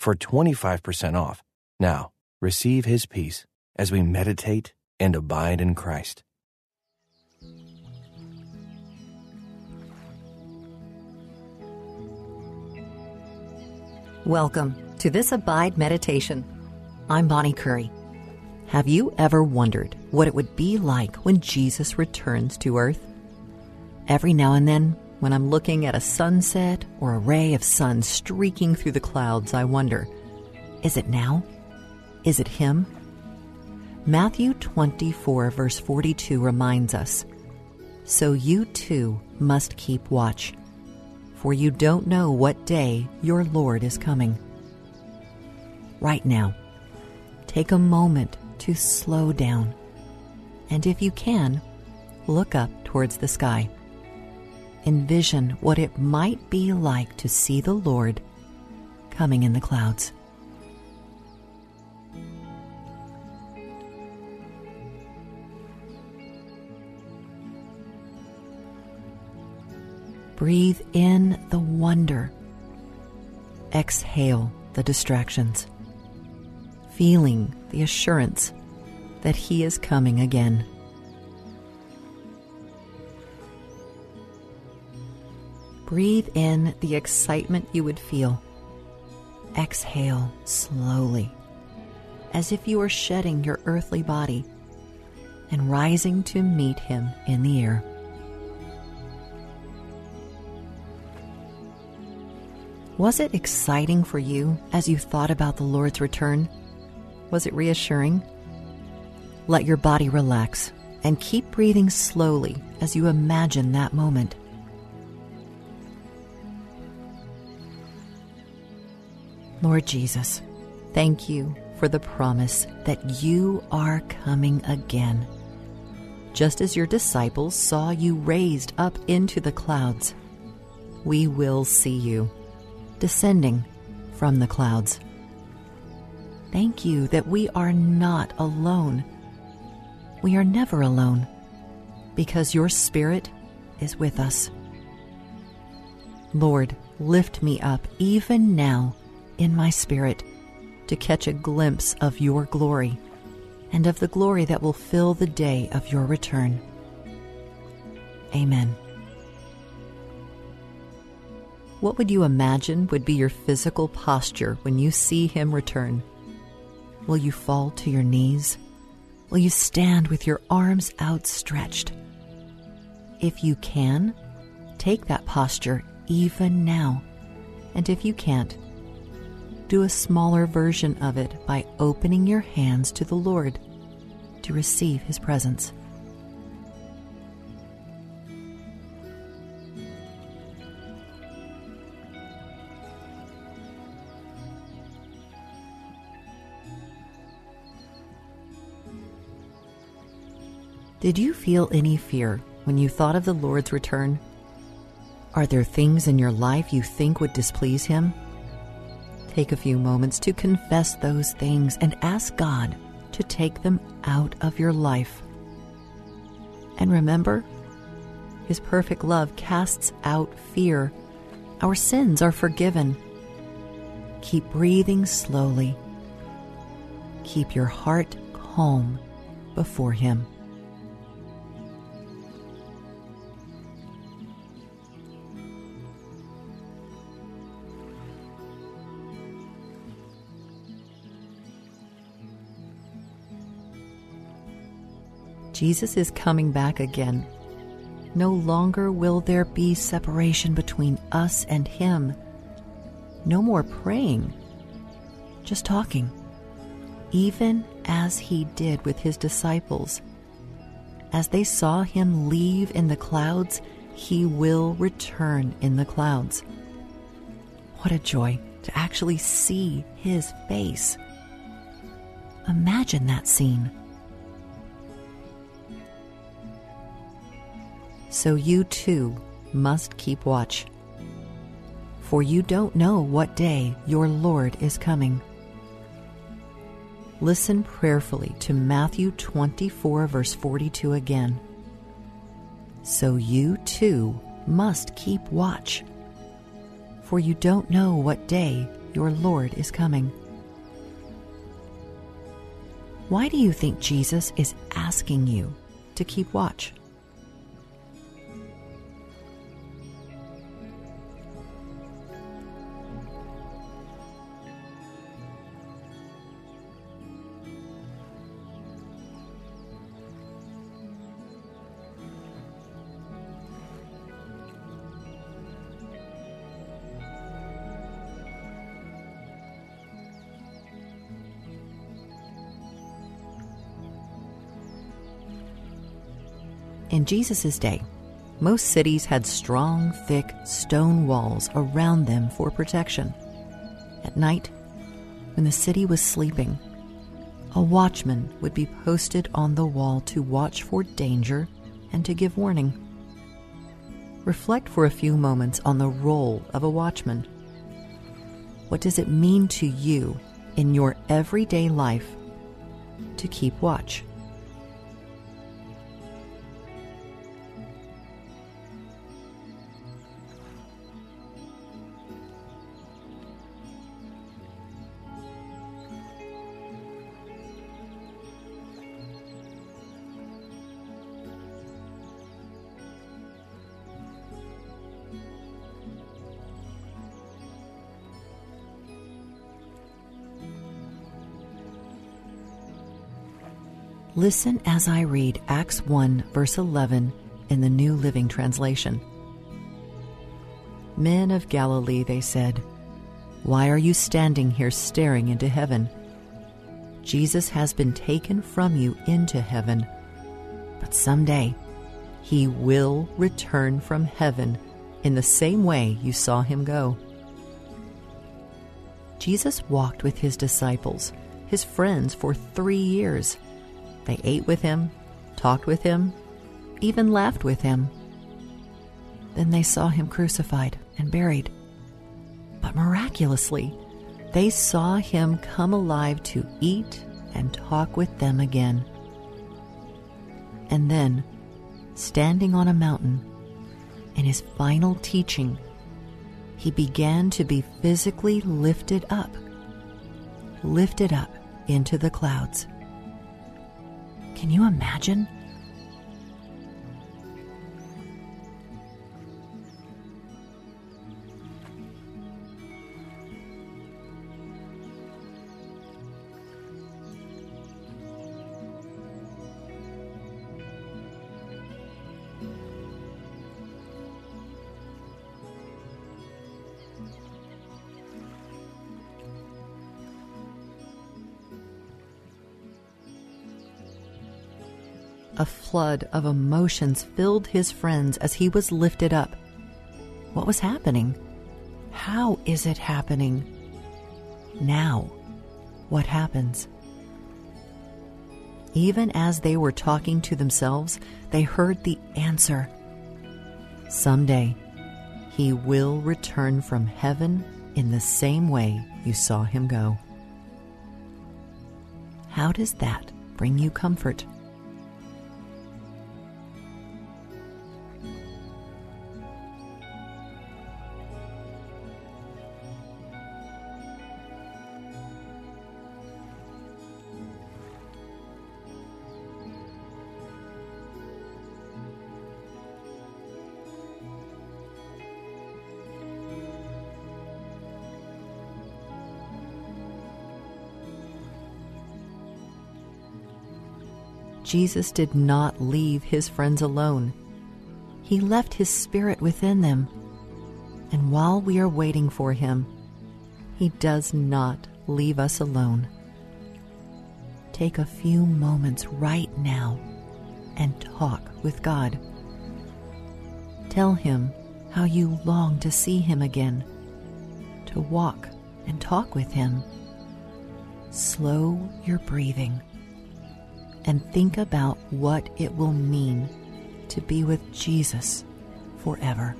for 25% off. Now, receive his peace as we meditate and abide in Christ. Welcome to this Abide Meditation. I'm Bonnie Curry. Have you ever wondered what it would be like when Jesus returns to earth? Every now and then, when I'm looking at a sunset or a ray of sun streaking through the clouds, I wonder is it now? Is it Him? Matthew 24, verse 42 reminds us So you too must keep watch, for you don't know what day your Lord is coming. Right now, take a moment to slow down, and if you can, look up towards the sky envision what it might be like to see the Lord coming in the clouds. Breathe in the wonder. Exhale the distractions, feeling the assurance that He is coming again. Breathe in the excitement you would feel. Exhale slowly, as if you were shedding your earthly body and rising to meet Him in the air. Was it exciting for you as you thought about the Lord's return? Was it reassuring? Let your body relax and keep breathing slowly as you imagine that moment. Lord Jesus, thank you for the promise that you are coming again. Just as your disciples saw you raised up into the clouds, we will see you descending from the clouds. Thank you that we are not alone. We are never alone because your Spirit is with us. Lord, lift me up even now in my spirit to catch a glimpse of your glory and of the glory that will fill the day of your return. Amen. What would you imagine would be your physical posture when you see him return? Will you fall to your knees? Will you stand with your arms outstretched? If you can, take that posture even now. And if you can't, do a smaller version of it by opening your hands to the Lord to receive His presence. Did you feel any fear when you thought of the Lord's return? Are there things in your life you think would displease Him? Take a few moments to confess those things and ask God to take them out of your life. And remember, His perfect love casts out fear. Our sins are forgiven. Keep breathing slowly. Keep your heart calm before Him. Jesus is coming back again. No longer will there be separation between us and Him. No more praying, just talking, even as He did with His disciples. As they saw Him leave in the clouds, He will return in the clouds. What a joy to actually see His face Imagine that scene. So you too must keep watch. For you don't know what day your Lord is coming. Listen prayerfully to Matthew 24, verse 42 again. So you too must keep watch. For you don't know what day your Lord is coming. Why do you think Jesus is asking you to keep watch? In Jesus' day, most cities had strong, thick stone walls around them for protection. At night, when the city was sleeping, a watchman would be posted on the wall to watch for danger and to give warning. Reflect for a few moments on the role of a watchman. What does it mean to you in your everyday life to keep watch? Listen as I read Acts 1, verse 11 in the New Living Translation. Men of Galilee, they said, why are you standing here staring into heaven? Jesus has been taken from you into heaven, but someday he will return from heaven in the same way you saw him go. Jesus walked with his disciples, his friends, for three years. They ate with him, talked with him, even laughed with him. Then they saw him crucified and buried. But miraculously, they saw him come alive to eat and talk with them again. And then, standing on a mountain, in his final teaching, he began to be physically lifted up, lifted up into the clouds. Can you imagine? A flood of emotions filled his friends as he was lifted up. What was happening? How is it happening? Now, what happens? Even as they were talking to themselves, they heard the answer. Someday, he will return from heaven in the same way you saw him go. How does that bring you comfort? Jesus did not leave his friends alone. He left his spirit within them. And while we are waiting for him, he does not leave us alone. Take a few moments right now and talk with God. Tell him how you long to see him again, to walk and talk with him. slow your breathing and think about what it will mean to be with Jesus forever.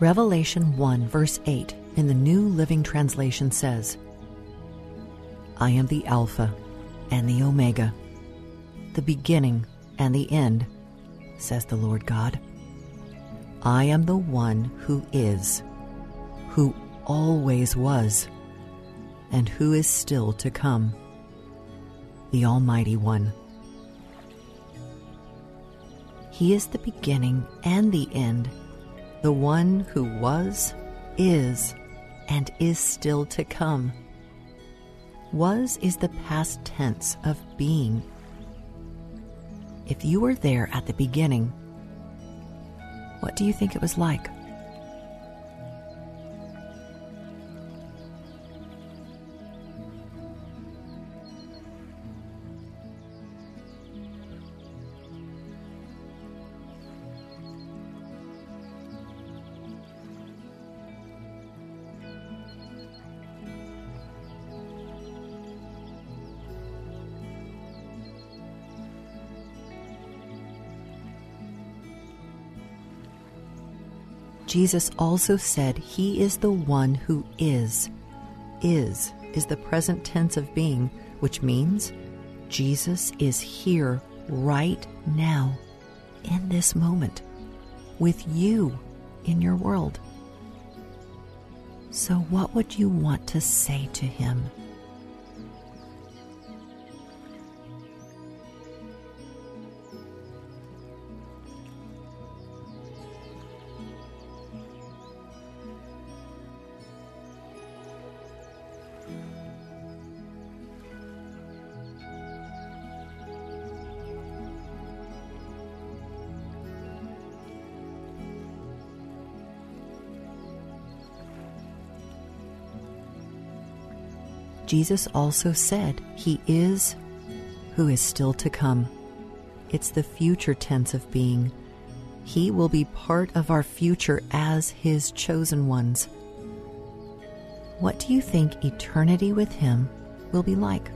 Revelation 1, verse 8 in the New Living Translation says, I am the Alpha and the Omega, the beginning and the end, says the Lord God. I am the one who is, who always was, and who is still to come, the Almighty One. He is the beginning and the end the one who was, is, and is still to come. Was is the past tense of being. If you were there at the beginning, what do you think it was like? Jesus also said he is the one who is. Is is the present tense of being, which means Jesus is here right now, in this moment, with you in your world. So, what would you want to say to him? Jesus also said he is who is still to come. It's the future tense of being. He will be part of our future as his chosen ones. What do you think eternity with him will be like?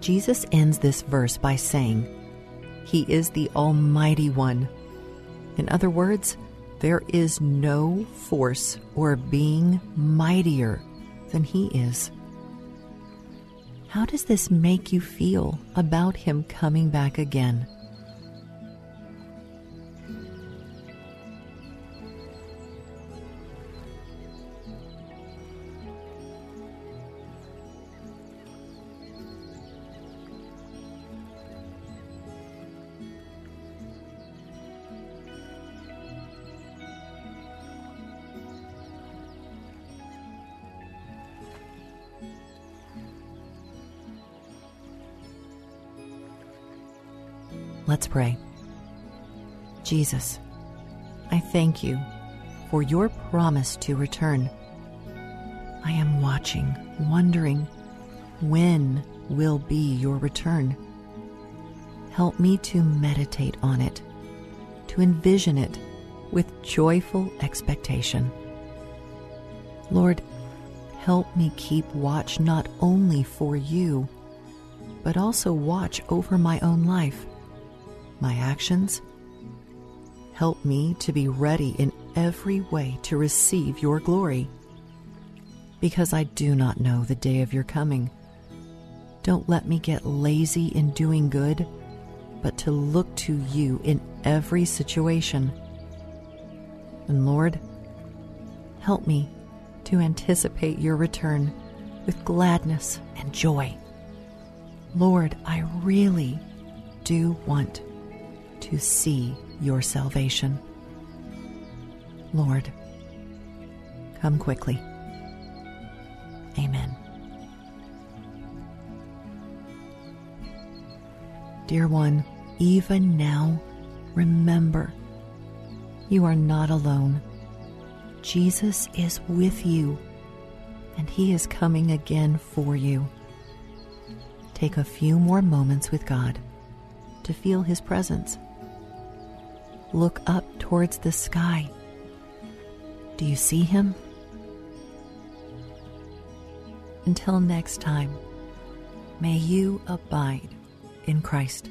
Jesus ends this verse by saying, He is the Almighty One. In other words, there is no force or being mightier than He is. How does this make you feel about Him coming back again? Let's pray. Jesus, I thank you for your promise to return. I am watching, wondering when will be your return. Help me to meditate on it, to envision it with joyful expectation. Lord, help me keep watch not only for you, but also watch over my own life my actions. Help me to be ready in every way to receive your glory. Because I do not know the day of your coming. Don't let me get lazy in doing good, but to look to you in every situation. And Lord, help me to anticipate your return with gladness and joy. Lord, I really do want to see your salvation. Lord, come quickly. Amen. Dear one, even now, remember you are not alone. Jesus is with you, and he is coming again for you. Take a few more moments with God to feel his presence. Look up towards the sky. Do you see him? Until next time, may you abide in Christ.